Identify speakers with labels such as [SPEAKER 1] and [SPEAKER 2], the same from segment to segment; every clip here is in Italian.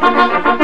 [SPEAKER 1] Thank you.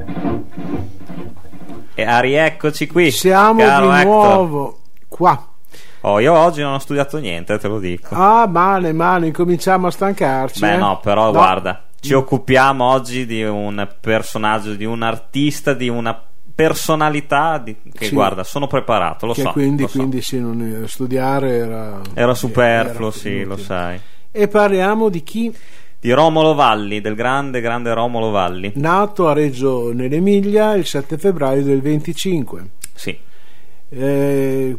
[SPEAKER 2] A rieccoci qui.
[SPEAKER 3] Siamo di
[SPEAKER 2] Hector.
[SPEAKER 3] nuovo qua.
[SPEAKER 2] Oh, io oggi non ho studiato niente, te lo dico.
[SPEAKER 3] Ah, male, male, incominciamo a stancarci.
[SPEAKER 2] Beh,
[SPEAKER 3] eh?
[SPEAKER 2] no, però
[SPEAKER 3] No.
[SPEAKER 2] guarda, ci occupiamo oggi di un personaggio, di un artista, di una personalità di- che
[SPEAKER 3] Sì.
[SPEAKER 2] guarda, sono preparato, lo
[SPEAKER 3] Che
[SPEAKER 2] so.
[SPEAKER 3] quindi,
[SPEAKER 2] lo so.
[SPEAKER 3] quindi sì, non- studiare era...
[SPEAKER 2] Era superfluo,
[SPEAKER 3] era
[SPEAKER 2] sì, lo sai.
[SPEAKER 3] E parliamo di chi
[SPEAKER 2] Di Romolo Valli, del grande, grande Romolo Valli.
[SPEAKER 3] nato a Reggio nell'Emilia il 7 febbraio del 25.
[SPEAKER 2] Sì,
[SPEAKER 3] Eh,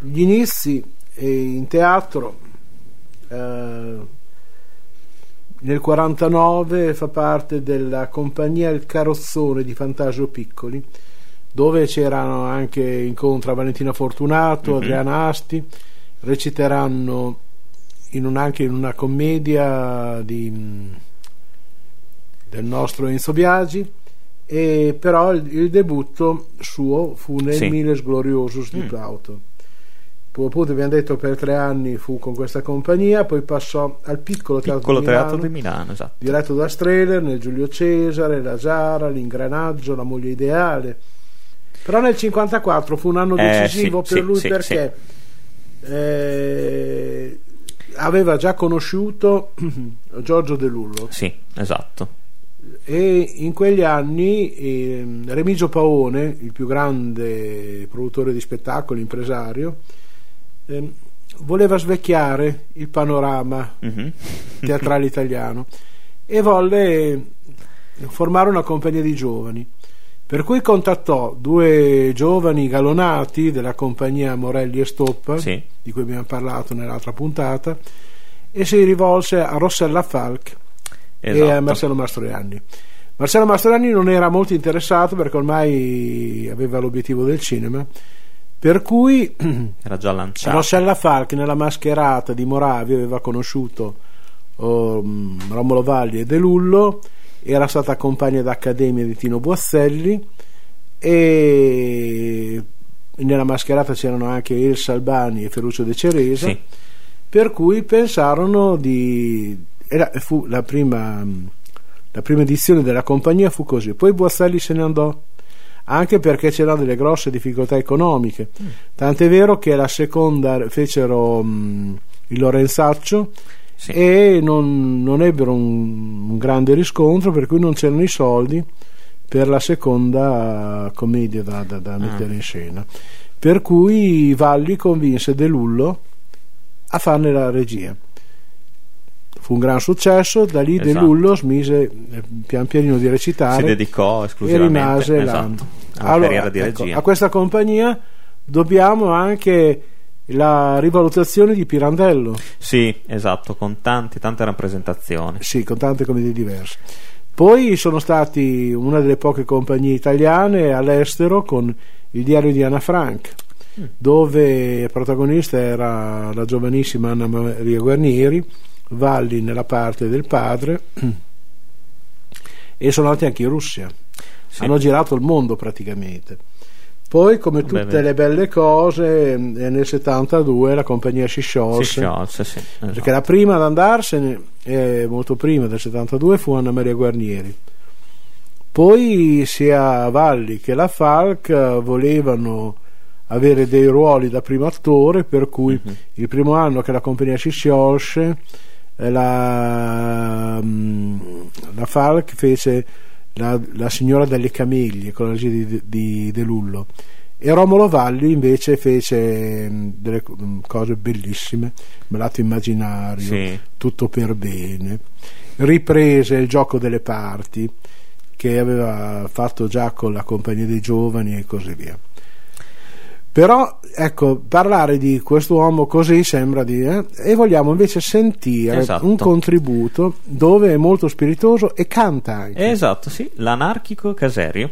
[SPEAKER 3] gli inizi eh, in teatro eh, nel 49 fa parte della compagnia Il Carrozzone di Fantasio Piccoli dove c'erano anche incontra Valentina Fortunato,
[SPEAKER 2] Mhm.
[SPEAKER 3] Adriana Asti reciteranno in un- anche in una commedia di, del nostro Enzo Biagi e però il, il debutto suo fu nel
[SPEAKER 2] Sì.
[SPEAKER 3] Miles Gloriosus di
[SPEAKER 2] Mm.
[SPEAKER 3] Plauto poi appunto abbiamo detto per tre anni fu con questa compagnia poi passò al piccolo teatro,
[SPEAKER 2] piccolo
[SPEAKER 3] di,
[SPEAKER 2] teatro
[SPEAKER 3] Milano,
[SPEAKER 2] di Milano, esatto.
[SPEAKER 3] diretto da Streller nel Giulio Cesare, la Giara, l'ingranaggio, la moglie ideale però nel 54 fu un anno
[SPEAKER 2] Eh,
[SPEAKER 3] decisivo
[SPEAKER 2] sì,
[SPEAKER 3] per
[SPEAKER 2] sì,
[SPEAKER 3] lui perché eh, aveva già conosciuto Giorgio De Lullo
[SPEAKER 2] Sì, esatto.
[SPEAKER 3] e in quegli anni ehm, Remigio Paone, il più grande produttore di spettacoli, impresario, ehm, voleva svecchiare il panorama
[SPEAKER 2] Mhm.
[SPEAKER 3] teatrale italiano e volle formare una compagnia di giovani. Per cui contattò due giovani galonati della compagnia Morelli e Stoppa,
[SPEAKER 2] Sì.
[SPEAKER 3] di cui abbiamo parlato nell'altra puntata, e si rivolse a Rossella Falk e a
[SPEAKER 2] Esatto.
[SPEAKER 3] Marcello Mastroianni. Marcello Mastroianni non era molto interessato perché ormai aveva l'obiettivo del cinema, per cui
[SPEAKER 2] Era già lanciato.
[SPEAKER 3] Rossella Falk nella mascherata di Moravia aveva conosciuto um, Romolo Valli e De Lullo, era stata compagna d'accademia di Tino Boazzelli e nella mascherata c'erano anche Elsa Albani e Ferruccio De Ceresa
[SPEAKER 2] Sì.
[SPEAKER 3] per cui pensarono di era- fu la prima la prima edizione della compagnia fu così. Poi Boazzelli se ne andò anche perché c'erano delle grosse difficoltà economiche. Tant'è vero che la seconda fecero mh, il Lorenzaccio
[SPEAKER 2] Sì.
[SPEAKER 3] e non, non ebbero un, un grande riscontro per cui non c'erano i soldi per la seconda commedia da, da- da mettere in scena per cui Valli convinse De Lullo a farne la regia fu un gran successo da lì De
[SPEAKER 2] Esatto.
[SPEAKER 3] Lullo smise eh, pian pianino di
[SPEAKER 2] Si
[SPEAKER 3] recitare
[SPEAKER 2] dedicò
[SPEAKER 3] e
[SPEAKER 2] esclusivamente
[SPEAKER 3] rimase
[SPEAKER 2] esatto,
[SPEAKER 3] la
[SPEAKER 2] alla
[SPEAKER 3] Allora,
[SPEAKER 2] carriera di
[SPEAKER 3] ecco,
[SPEAKER 2] regia.
[SPEAKER 3] a questa compagnia dobbiamo anche la rivalutazione di Pirandello
[SPEAKER 2] Sì, esatto, con tanti, tante rappresentazioni.
[SPEAKER 3] sì, con tante commedie diverse. Poi sono stati una delle poche compagnie italiane all'estero con il diario di Anna Frank,
[SPEAKER 2] Mm.
[SPEAKER 3] dove protagonista era la giovanissima Anna Maria Guarnieri, Valli nella parte del padre, e sono andati anche in Russia.
[SPEAKER 2] Sì.
[SPEAKER 3] Hanno girato il mondo praticamente. Poi, come tutte le belle cose, eh, nel 72 la compagnia si
[SPEAKER 2] Si
[SPEAKER 3] sciolse.
[SPEAKER 2] sciolse, sì. esatto.
[SPEAKER 3] Perché la prima ad andarsene, eh, molto prima del 72, fu Anna Maria Guarnieri. Poi sia Valli che la Falk eh, volevano avere dei ruoli da primo attore, per cui
[SPEAKER 2] Mhm.
[SPEAKER 3] il primo anno che la compagnia si sciolse, eh, la, mm, la Falk fece la, la signora delle cameglie con la regia di, di De Lullo e Romolo Valli invece fece mm, delle mm, cose bellissime, Malato immaginario,
[SPEAKER 2] Sì.
[SPEAKER 3] tutto per bene, riprese il gioco delle parti che aveva fatto già con la compagnia dei giovani e così via. Però, ecco, parlare di quest'uomo così sembra di... eh, e vogliamo invece sentire
[SPEAKER 2] Esatto.
[SPEAKER 3] un contributo dove è molto spiritoso e canta anche.
[SPEAKER 2] Esatto, sì, l'anarchico Caserio.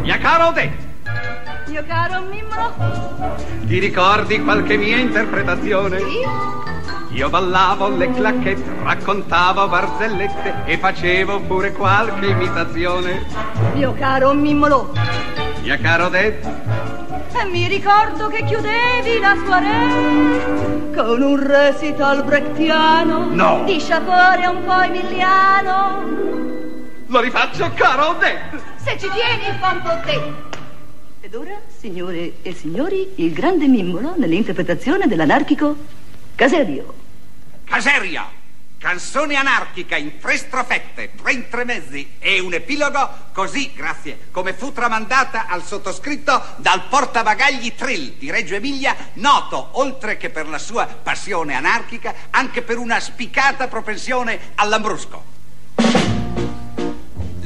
[SPEAKER 4] Mia cara Odette,
[SPEAKER 1] Mio caro Mimmo,
[SPEAKER 4] ti ricordi qualche mia interpretazione? Io ballavo le clacchette, raccontavo barzellette e facevo pure qualche imitazione.
[SPEAKER 1] mio caro Mimmolo,
[SPEAKER 4] Mia cara Odette,
[SPEAKER 1] e mi ricordo che chiudevi la soirée con un recital brechtiano
[SPEAKER 4] No.
[SPEAKER 1] di Chapore un po' emiliano.
[SPEAKER 4] lo rifaccio cara Odette.
[SPEAKER 1] Se ci tieni fa un po' te.
[SPEAKER 5] Ed ora, signore e signori, il grande Mimmolo nell'interpretazione dell'anarchico Caserio.
[SPEAKER 4] Caseria, canzone anarchica in tre strofette, tre intermezzi e un epilogo, così, grazie, come fu tramandata al sottoscritto dal portabagagli Trill di Reggio Emilia, noto, oltre che per la sua passione anarchica, anche per una spiccata propensione all'ambrusco.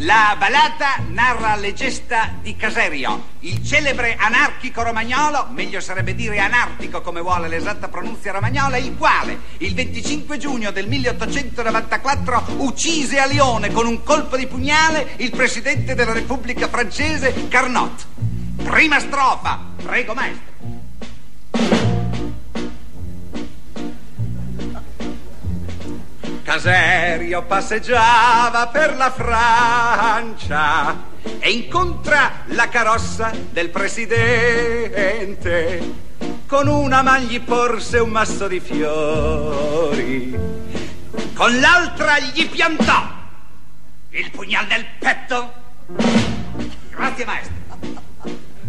[SPEAKER 4] La ballata narra le gesta di Caserio, il celebre anarchico romagnolo, meglio sarebbe dire anartico come vuole l'esatta pronunzia romagnola, il quale il 25 giugno del 1894 uccise a Lione con un colpo di pugnale il presidente della Repubblica francese Carnot. Prima strofa, prego maestro. Caserio passeggiava per la Francia e incontra la carrozza del presidente. Con una man gli porse un masso di fiori, con l'altra gli piantò il pugnal nel petto. Grazie maestro.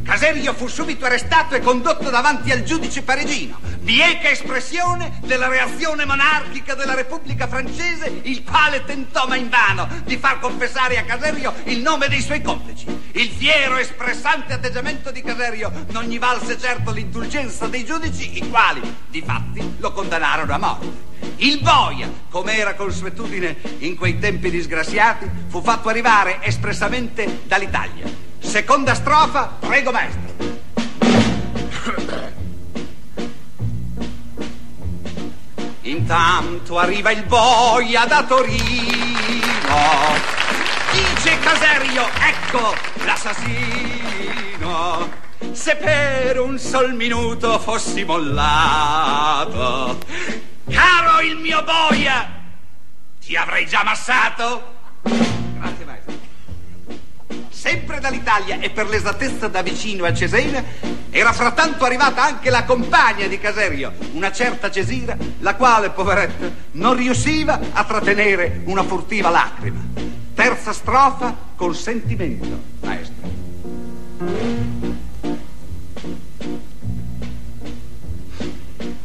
[SPEAKER 4] Caserio fu subito arrestato e condotto davanti al giudice parigino, bieca espressione della reazione monarchica della Repubblica francese, il quale tentò ma invano di far confessare a Caserio il nome dei suoi complici. Il fiero e espressante atteggiamento di Caserio non gli valse certo l'indulgenza dei giudici, i quali, di fatti, lo condannarono a morte. Il boia, come era consuetudine in quei tempi disgraziati, fu fatto arrivare espressamente dall'Italia. Seconda strofa, prego maestro. Intanto arriva il boia da Torino. Dice Caserio, ecco l'assassino. Se per un sol minuto fossi mollato, caro il mio boia, ti avrei già massato. Sempre dall'Italia e per l'esattezza da vicino a Cesena, era frattanto arrivata anche la compagna di Caserio, una certa Cesira, la quale, poveretta, non riusciva a trattenere una furtiva lacrima. Terza strofa col sentimento, maestro.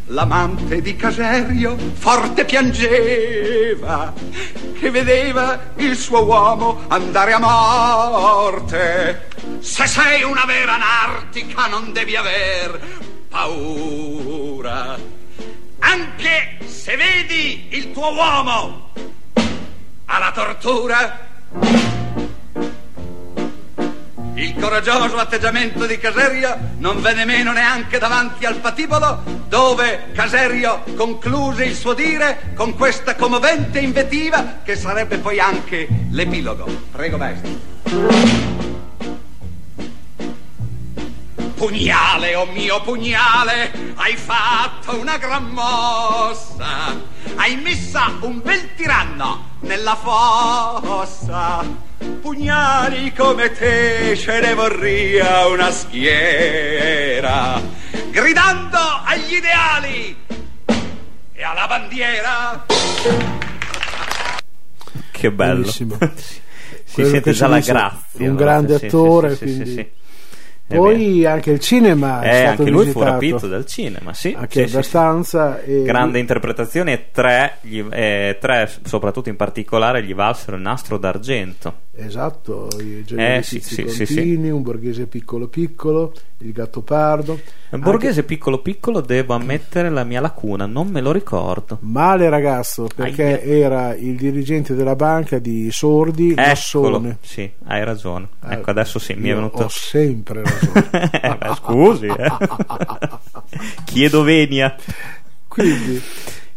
[SPEAKER 4] L'amante di Caserio forte piangeva che vedeva il suo uomo andare a morte. Se sei una vera anartica non devi aver paura. Anche se vedi il tuo uomo alla tortura. Il coraggioso atteggiamento di Caserio non venne meno neanche davanti al patibolo, dove Caserio concluse il suo dire con questa commovente invettiva che sarebbe poi anche l'epilogo. Prego, maestro. Pugnale, oh mio pugnale, hai fatto una gran mossa, hai messa un bel tiranno nella fossa. Pugnali come te ce ne vorria una schiera, gridando agli ideali e alla bandiera.
[SPEAKER 2] Che bello.
[SPEAKER 3] Bellissimo.
[SPEAKER 2] si
[SPEAKER 3] Quello
[SPEAKER 2] sente già la grazia.
[SPEAKER 3] un
[SPEAKER 2] no?
[SPEAKER 3] grande
[SPEAKER 2] Sì, sì,
[SPEAKER 3] attore,
[SPEAKER 2] sì, sì, sì,
[SPEAKER 3] quindi-
[SPEAKER 2] sì.
[SPEAKER 3] Poi anche il cinema è
[SPEAKER 2] Eh,
[SPEAKER 3] stato
[SPEAKER 2] anche lui fu
[SPEAKER 3] visitato.
[SPEAKER 2] rapito dal cinema, sì.
[SPEAKER 3] anche
[SPEAKER 2] sì, sì, sì.
[SPEAKER 3] abbastanza. e-
[SPEAKER 2] Grande interpretazione e tre, gli- eh, tre, soprattutto in particolare, gli valsero il nastro d'argento.
[SPEAKER 3] Esatto, i
[SPEAKER 2] Eh,
[SPEAKER 3] generi
[SPEAKER 2] sì,
[SPEAKER 3] sì,
[SPEAKER 2] sì,
[SPEAKER 3] un borghese piccolo piccolo, il gatto pardo.
[SPEAKER 2] Il borghese piccolo piccolo devo ammettere la mia lacuna, non me lo ricordo.
[SPEAKER 3] Male ragazzo, perché
[SPEAKER 2] Aia.
[SPEAKER 3] era il dirigente della banca di sordi
[SPEAKER 2] Eccolo,
[SPEAKER 3] massone.
[SPEAKER 2] sì, hai ragione.
[SPEAKER 3] Eh,
[SPEAKER 2] Ecco, adesso sì, mi è venuto.
[SPEAKER 3] Ho sempre ragione.
[SPEAKER 2] Eh, beh, scusi, eh. chiedo venia.
[SPEAKER 3] Quindi,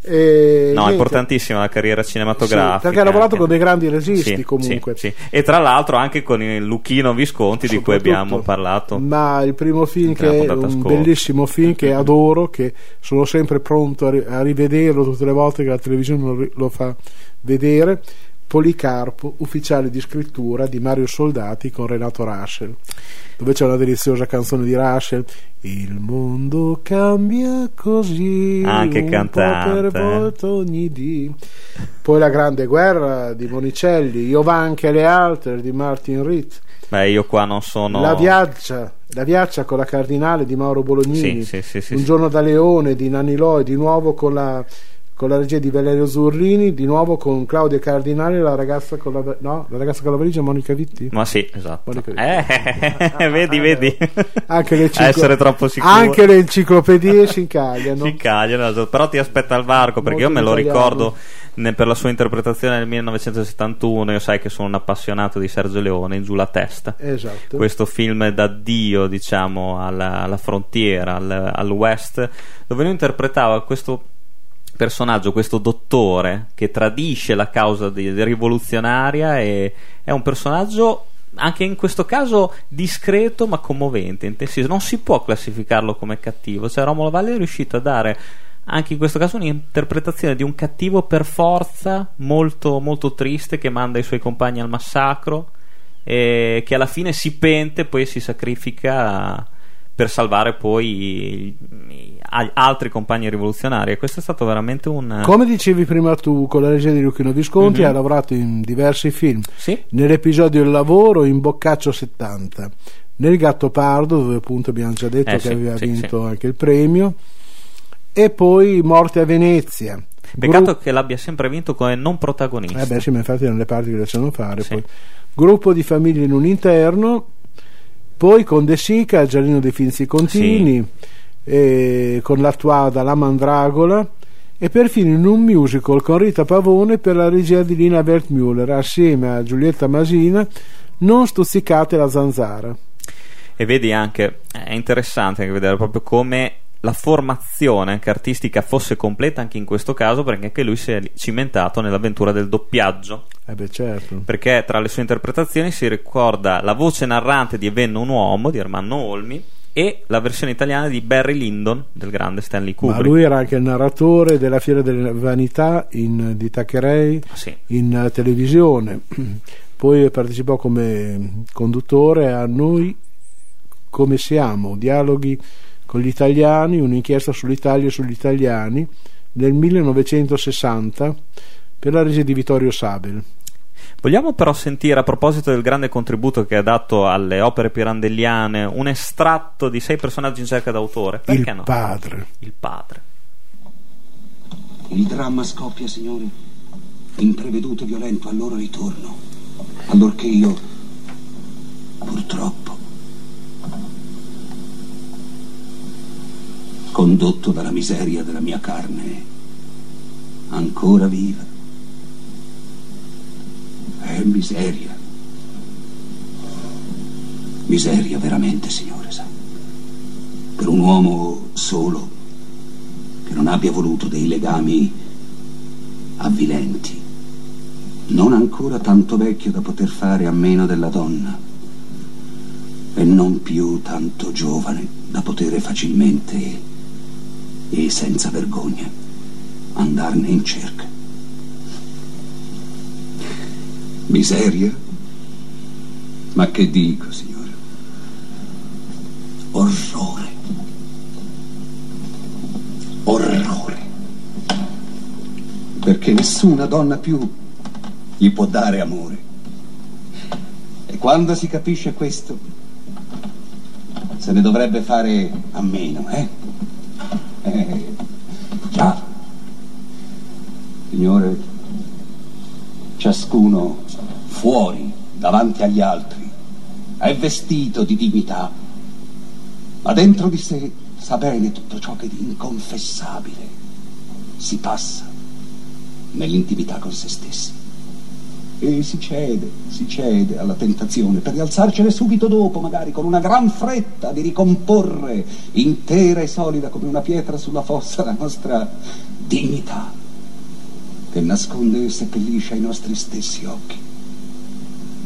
[SPEAKER 3] eh,
[SPEAKER 2] No, è importantissima la carriera cinematografica.
[SPEAKER 3] Sì, perché ha lavorato
[SPEAKER 2] anche.
[SPEAKER 3] con dei grandi registi
[SPEAKER 2] Sì,
[SPEAKER 3] comunque.
[SPEAKER 2] sì. E tra l'altro anche con il Luchino Visconti di cui abbiamo parlato.
[SPEAKER 3] Ma il primo film che è un
[SPEAKER 2] scorsa.
[SPEAKER 3] bellissimo film che adoro, che sono sempre pronto a, ri- a rivederlo tutte le volte che la televisione lo fa vedere. Policarpo, ufficiale di scrittura di Mario Soldati con Renato Russell, dove c'è una deliziosa canzone di Russell. Il mondo cambia così,
[SPEAKER 2] Anche
[SPEAKER 3] un
[SPEAKER 2] cantante,
[SPEAKER 3] per
[SPEAKER 2] eh.
[SPEAKER 3] volta ogni dì. Poi la grande guerra di Monicelli, Io va anche le altre di Martin Ritt.
[SPEAKER 2] Beh, io qua non sono.
[SPEAKER 3] La viaggia, la viaggia con la Cardinale di Mauro Bolognini,
[SPEAKER 2] Sì, sì, sì,
[SPEAKER 3] Un giorno da Leone di Nanni Loi, di nuovo con la, con la regia di Valerio Zurlini, di nuovo con Claudia Cardinale, la ragazza con la, no, la ragazza con la valigia Monica Vitti.
[SPEAKER 2] Ma sì, esatto.
[SPEAKER 3] Monica-
[SPEAKER 2] Eh, vedi, vedi.
[SPEAKER 3] Anche le, enciclo-
[SPEAKER 2] Essere troppo sicuro.
[SPEAKER 3] anche le enciclopedie si incagliano.
[SPEAKER 2] Si incagliano, esatto. però ti aspetta al varco perché
[SPEAKER 3] Molto
[SPEAKER 2] io me lo
[SPEAKER 3] italiano.
[SPEAKER 2] ricordo ne- per la sua interpretazione nel 1971. Io sai che sono un appassionato di Sergio Leone, Giù la testa.
[SPEAKER 3] Esatto.
[SPEAKER 2] Questo film d'addio, diciamo, alla, alla frontiera, al, al West, dove lui interpretava questo personaggio, questo dottore che tradisce la causa di- rivoluzionaria e è un personaggio anche in questo caso discreto ma commovente, intensivo. Non si può classificarlo come cattivo, cioè Romolo Valle è riuscito a dare anche in questo caso un'interpretazione di un cattivo per forza molto, molto triste che manda i suoi compagni al massacro e che alla fine si pente e poi si sacrifica per salvare poi altri compagni rivoluzionari e questo è stato veramente un
[SPEAKER 3] Come dicevi prima tu, con la regia di Luchino Visconti
[SPEAKER 2] Mhm.
[SPEAKER 3] ha lavorato in diversi film.
[SPEAKER 2] sì
[SPEAKER 3] Nell'episodio Il lavoro in Boccaccio 70, nel Gatto Pardo, dove appunto abbiamo già detto
[SPEAKER 2] Eh,
[SPEAKER 3] che
[SPEAKER 2] sì,
[SPEAKER 3] aveva
[SPEAKER 2] sì,
[SPEAKER 3] vinto
[SPEAKER 2] sì.
[SPEAKER 3] anche il premio, e poi Morte a Venezia.
[SPEAKER 2] peccato
[SPEAKER 3] Gru-
[SPEAKER 2] che l'abbia sempre vinto come non protagonista
[SPEAKER 3] Eh beh, sì, ma infatti erano le parti che lasciano fare.
[SPEAKER 2] Sì.
[SPEAKER 3] Poi. Gruppo di famiglie in un interno, poi con De Sica, Giardino dei Finzi Contini, e con l'attuada La Mandragola, e perfino in un musical con Rita Pavone per la regia di Lina Wertmüller, assieme a Giulietta Masina, Non stuzzicate la zanzara.
[SPEAKER 2] e vedi anche è interessante anche vedere proprio come la formazione anche artistica fosse completa anche in questo caso perché anche lui si è cimentato nell'avventura del doppiaggio
[SPEAKER 3] Eh beh, certo.
[SPEAKER 2] perché tra le sue interpretazioni si ricorda la voce narrante di E venne un uomo di Ermanno Olmi e la versione italiana di Barry Lyndon del grande Stanley
[SPEAKER 3] Ma
[SPEAKER 2] Kubrick
[SPEAKER 3] lui era anche il narratore della Fiera delle Vanità in, di Taccherei
[SPEAKER 2] Ah, sì.
[SPEAKER 3] in eh, televisione, poi partecipò come conduttore a Noi come siamo, dialoghi con gli italiani, un'inchiesta sull'Italia e sugli italiani nel 1960 per la regia di Vittorio Sabel.
[SPEAKER 2] Vogliamo però sentire a proposito del grande contributo che ha dato alle opere pirandelliane un estratto di sei personaggi in cerca d'autore? Perché
[SPEAKER 3] il
[SPEAKER 2] no?
[SPEAKER 3] padre.
[SPEAKER 2] Il padre.
[SPEAKER 6] Il dramma scoppia, signori, impreveduto e violento al loro ritorno, allorché io, purtroppo, condotto dalla miseria della mia carne, ancora viva, è miseria. Miseria veramente, signore, sa. Per un uomo solo che non abbia voluto dei legami avvilenti, non ancora tanto vecchio da poter fare a meno della donna e non più tanto giovane da poter facilmente e senza vergogna andarne in cerca. Miseria? Ma che dico, signore? Orrore. Orrore. Perché nessuna donna più gli può dare amore. E quando si capisce questo, se ne dovrebbe fare a meno, eh? Eh, già. Signore, ciascuno fuori davanti agli altri, è vestito di dignità, ma dentro di sé sa bene tutto ciò che di inconfessabile si passa nell'intimità con se stessi. E si cede, si cede alla tentazione per rialzarcene subito dopo, magari con una gran fretta di ricomporre intera e solida come una pietra sulla fossa la nostra dignità che nasconde e seppellisce ai nostri stessi occhi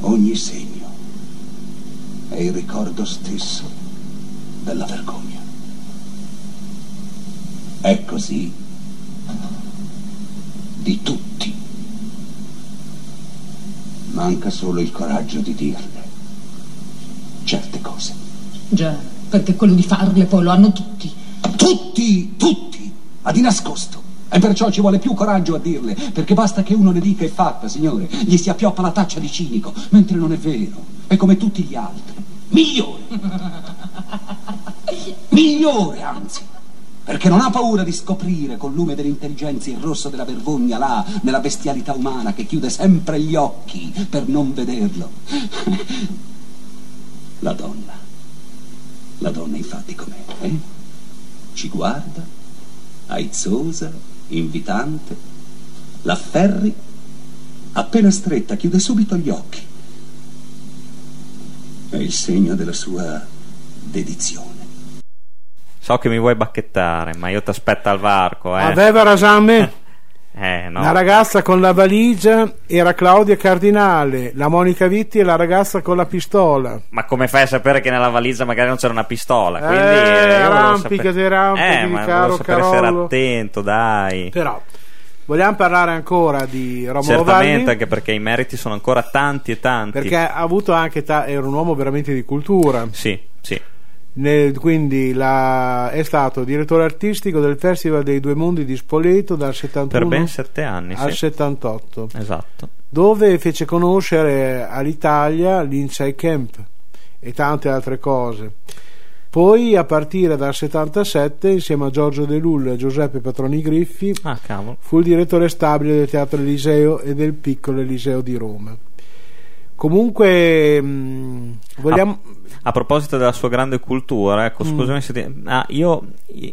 [SPEAKER 6] ogni segno è il ricordo stesso della vergogna. È così di tutti. Manca solo il coraggio di dirle certe cose.
[SPEAKER 7] Già, perché quello di farle poi lo hanno tutti.
[SPEAKER 6] Tutti, tutti, a di nascosto. E perciò ci vuole più coraggio a dirle, perché basta che uno le dica è fatta, signore. Gli si appioppa la taccia di cinico, mentre non è vero. È come tutti gli altri. Migliore. Migliore, anzi perché non ha paura di scoprire col lume dell'intelligenza il rosso della vergogna là, nella bestialità umana che chiude sempre gli occhi per non vederlo. La donna, la donna infatti com'è? Eh? Ci guarda, aizzosa, invitante, l'afferri, appena stretta, chiude subito gli occhi. È il segno della sua dedizione.
[SPEAKER 2] So che mi vuoi bacchettare, ma io ti aspetto al varco, eh.
[SPEAKER 3] Aveva Rasame?
[SPEAKER 2] Eh, no.
[SPEAKER 3] La ragazza con la valigia era Claudia Cardinale, la Monica Vitti è la ragazza con la pistola.
[SPEAKER 2] Ma come fai a sapere che nella valigia magari non c'era una pistola? Quindi,
[SPEAKER 3] Eh,
[SPEAKER 2] io volevo
[SPEAKER 3] arrampicati, arrampicati,
[SPEAKER 2] eh, ma
[SPEAKER 3] caro
[SPEAKER 2] sapere
[SPEAKER 3] Carollo.
[SPEAKER 2] attento, dai.
[SPEAKER 3] Però vogliamo parlare ancora di Romolo
[SPEAKER 2] Certamente,
[SPEAKER 3] Valli
[SPEAKER 2] anche perché i meriti sono ancora tanti e tanti.
[SPEAKER 3] perché ha avuto anche ta- era un uomo veramente di cultura.
[SPEAKER 2] Sì, sì.
[SPEAKER 3] Nel- quindi la- è stato direttore artistico del Festival dei Due Mondi di Spoleto dal 71
[SPEAKER 2] Per ben sette anni,
[SPEAKER 3] al
[SPEAKER 2] sì.
[SPEAKER 3] 78
[SPEAKER 2] Esatto.
[SPEAKER 3] dove fece conoscere all'Italia l'Inside Camp e tante altre cose. Poi a partire dal 77 insieme a Giorgio De Lulla e Giuseppe Patroni Griffi
[SPEAKER 2] Ah,
[SPEAKER 3] fu il direttore stabile del Teatro Eliseo e del piccolo Eliseo di Roma. Comunque mh, vogliamo
[SPEAKER 2] A proposito della sua grande cultura, ecco,
[SPEAKER 3] Mm.
[SPEAKER 2] scusami se ti- ah, io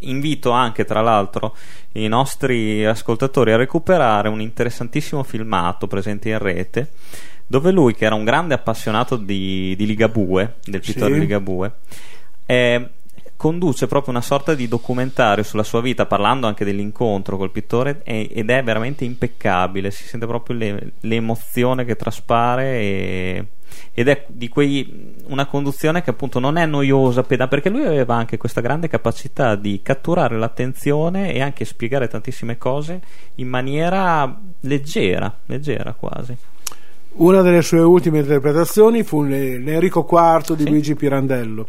[SPEAKER 2] invito anche, tra l'altro, i nostri ascoltatori a recuperare un interessantissimo filmato presente in rete, dove lui, che era un grande appassionato di, di Ligabue, del pittore
[SPEAKER 3] Sì.
[SPEAKER 2] Ligabue, eh, conduce proprio una sorta di documentario sulla sua vita, parlando anche dell'incontro col pittore, ed è veramente impeccabile, si sente proprio le- l'emozione che traspare e- ed è di quei una conduzione che appunto non è noiosa peda- perché lui aveva anche questa grande capacità di catturare l'attenzione e anche spiegare tantissime cose in maniera leggera, leggera quasi.
[SPEAKER 3] Una delle sue ultime interpretazioni fu l'E- l'Enrico IV di
[SPEAKER 2] Sì.
[SPEAKER 3] Luigi Pirandello.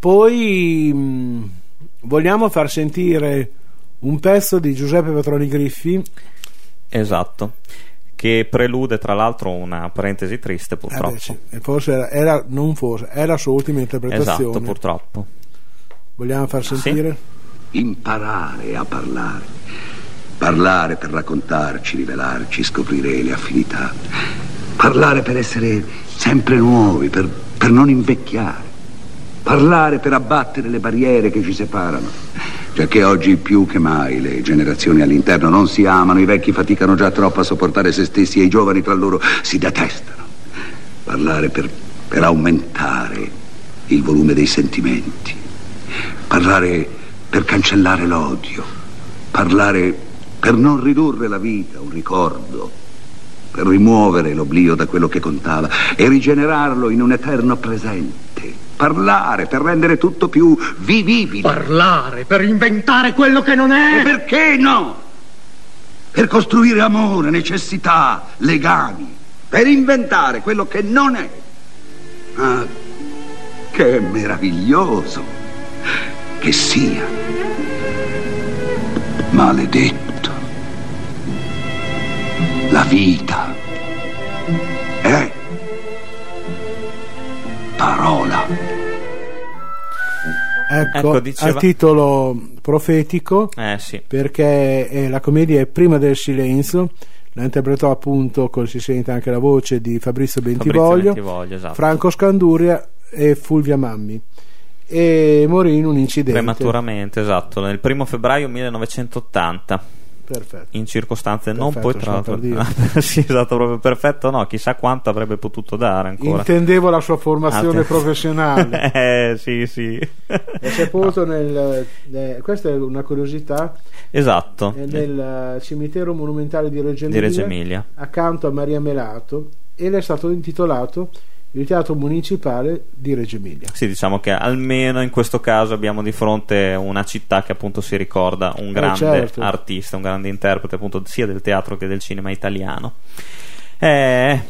[SPEAKER 3] Poi mh, vogliamo far sentire un pezzo di Giuseppe Patroni Griffi.
[SPEAKER 2] Esatto. Che prelude tra l'altro una parentesi triste
[SPEAKER 3] Eh
[SPEAKER 2] purtroppo.
[SPEAKER 3] beh, sì, e forse era, era- non forse, è la sua ultima interpretazione.
[SPEAKER 2] Esatto, purtroppo.
[SPEAKER 3] Vogliamo far
[SPEAKER 2] Sì.
[SPEAKER 3] sentire?
[SPEAKER 6] Imparare a parlare. Parlare per raccontarci, rivelarci, scoprire le affinità. Parlare per essere sempre nuovi, per, per non invecchiare. Parlare per abbattere le barriere che ci separano. Giacché oggi più che mai le generazioni all'interno non si amano, i vecchi faticano già troppo a sopportare se stessi e i giovani tra loro si detestano. Parlare per, per aumentare il volume dei sentimenti. Parlare per cancellare l'odio. Parlare per non ridurre la vita a un ricordo. Per rimuovere l'oblio da quello che contava e rigenerarlo in un eterno presente. Parlare per rendere tutto più vivibile.
[SPEAKER 8] Parlare per inventare quello che non
[SPEAKER 6] E
[SPEAKER 8] è.
[SPEAKER 6] perché no? Per costruire amore, necessità, legami, per inventare quello che non è. Ah, che meraviglioso che sia. Maledetto. La vita parola.
[SPEAKER 3] Ecco,
[SPEAKER 2] Ecco, diceva-
[SPEAKER 3] a titolo profetico,
[SPEAKER 2] Eh sì.
[SPEAKER 3] perché eh, la commedia è Prima del silenzio, la interpretò appunto, come si sente anche la voce di Fabrizio
[SPEAKER 2] Fabrizio
[SPEAKER 3] Bentivoglio,
[SPEAKER 2] Bentivoglio, esatto.
[SPEAKER 3] Franco Scanduria e Fulvia Mammi. E morì in un incidente.
[SPEAKER 2] Prematuramente, esatto, nel primo febbraio 1980.
[SPEAKER 3] Perfetto.
[SPEAKER 2] in circostanze non
[SPEAKER 3] Perfetto,
[SPEAKER 2] poi tra l'altro
[SPEAKER 3] Salvatore
[SPEAKER 2] sì esatto proprio perfetto no chissà quanto avrebbe potuto dare ancora
[SPEAKER 3] Intendevo la sua formazione professionale.
[SPEAKER 2] eh sì sì
[SPEAKER 3] È sepolto nel. eh, questa è una curiosità.
[SPEAKER 2] esatto
[SPEAKER 3] è nel eh, cimitero monumentale di Reggio
[SPEAKER 2] di
[SPEAKER 3] Emilia,
[SPEAKER 2] Reggio Emilia
[SPEAKER 3] accanto a Maria Melato ed è stato intitolato il teatro municipale di Reggio Emilia.
[SPEAKER 2] sì diciamo che almeno in questo caso abbiamo di fronte una città che appunto si ricorda un grande
[SPEAKER 3] certo.
[SPEAKER 2] artista un grande interprete appunto sia del teatro che del cinema italiano eh,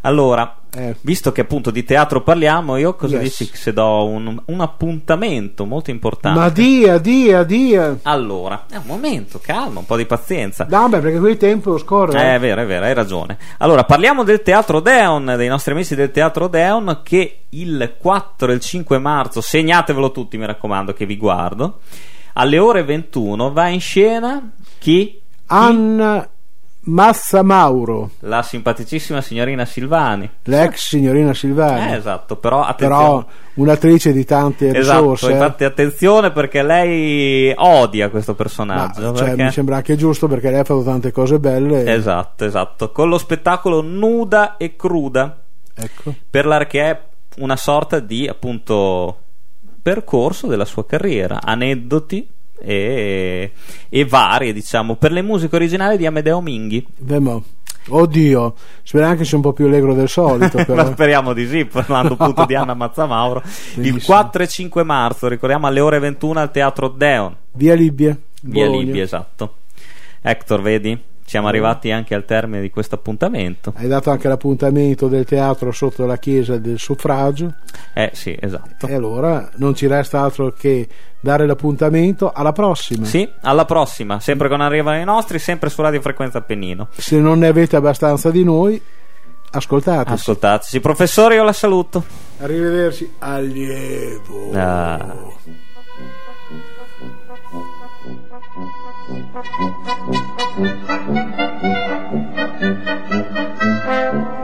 [SPEAKER 2] allora
[SPEAKER 3] Eh,
[SPEAKER 2] Visto che appunto di teatro parliamo, io cosa
[SPEAKER 3] Yes.
[SPEAKER 2] dici se do un, un appuntamento molto importante?
[SPEAKER 3] ma dia, dia, dia.
[SPEAKER 2] Allora, è un momento, calma, un po' di pazienza.
[SPEAKER 3] No, beh, perché qui il tempo scorre.
[SPEAKER 2] Eh, è vero, è vero, hai ragione. Allora, parliamo del Teatro Deon, dei nostri amici del Teatro Deon, che il 4 e il 5 marzo, segnatevelo tutti, mi raccomando, che vi guardo, alle ore 21 va in scena chi?
[SPEAKER 3] Anna Mazzamauro,
[SPEAKER 2] La simpaticissima signorina Silvani.
[SPEAKER 3] l'ex signorina Silvani.
[SPEAKER 2] Eh, esatto, però attenzione.
[SPEAKER 3] Però un'attrice di tante
[SPEAKER 2] Esatto,
[SPEAKER 3] risorse.
[SPEAKER 2] infatti attenzione perché lei odia questo
[SPEAKER 3] Ma,
[SPEAKER 2] personaggio.
[SPEAKER 3] cioè,
[SPEAKER 2] perché-
[SPEAKER 3] mi sembra anche giusto perché lei ha fatto tante cose belle.
[SPEAKER 2] Esatto, esatto. Con lo spettacolo nuda e cruda,
[SPEAKER 3] Ecco.
[SPEAKER 2] per la che è una sorta di appunto percorso della sua carriera, aneddoti e, e varie, diciamo, per le musiche originali di Amedeo Minghi.
[SPEAKER 3] Vemo. Oddio, speriamo che sia un po' più allegro del solito. Però.
[SPEAKER 2] speriamo di sì, parlando appunto di Anna Mazzamauro. Il
[SPEAKER 3] Benissimo.
[SPEAKER 2] 4 e 5 marzo, ricordiamo alle ore 21 al Teatro Deon.
[SPEAKER 3] Via Libbia.
[SPEAKER 2] Via
[SPEAKER 3] Bologna.
[SPEAKER 2] Libia, esatto. Hector, vedi? Siamo arrivati anche al termine di questo appuntamento.
[SPEAKER 3] Hai dato anche l'appuntamento del teatro sotto la chiesa del suffragio.
[SPEAKER 2] Eh sì, esatto.
[SPEAKER 3] E allora non ci resta altro che dare l'appuntamento alla prossima.
[SPEAKER 2] Sì, alla prossima, sempre con arrivano i nostri, sempre su Radio Frequenza Appennino.
[SPEAKER 3] Se non ne avete abbastanza di noi, ascoltateci.
[SPEAKER 2] Ascoltateci. Professore, io la saluto.
[SPEAKER 3] Arrivederci. Allievo.
[SPEAKER 2] Ah.
[SPEAKER 9] Thank Thank you.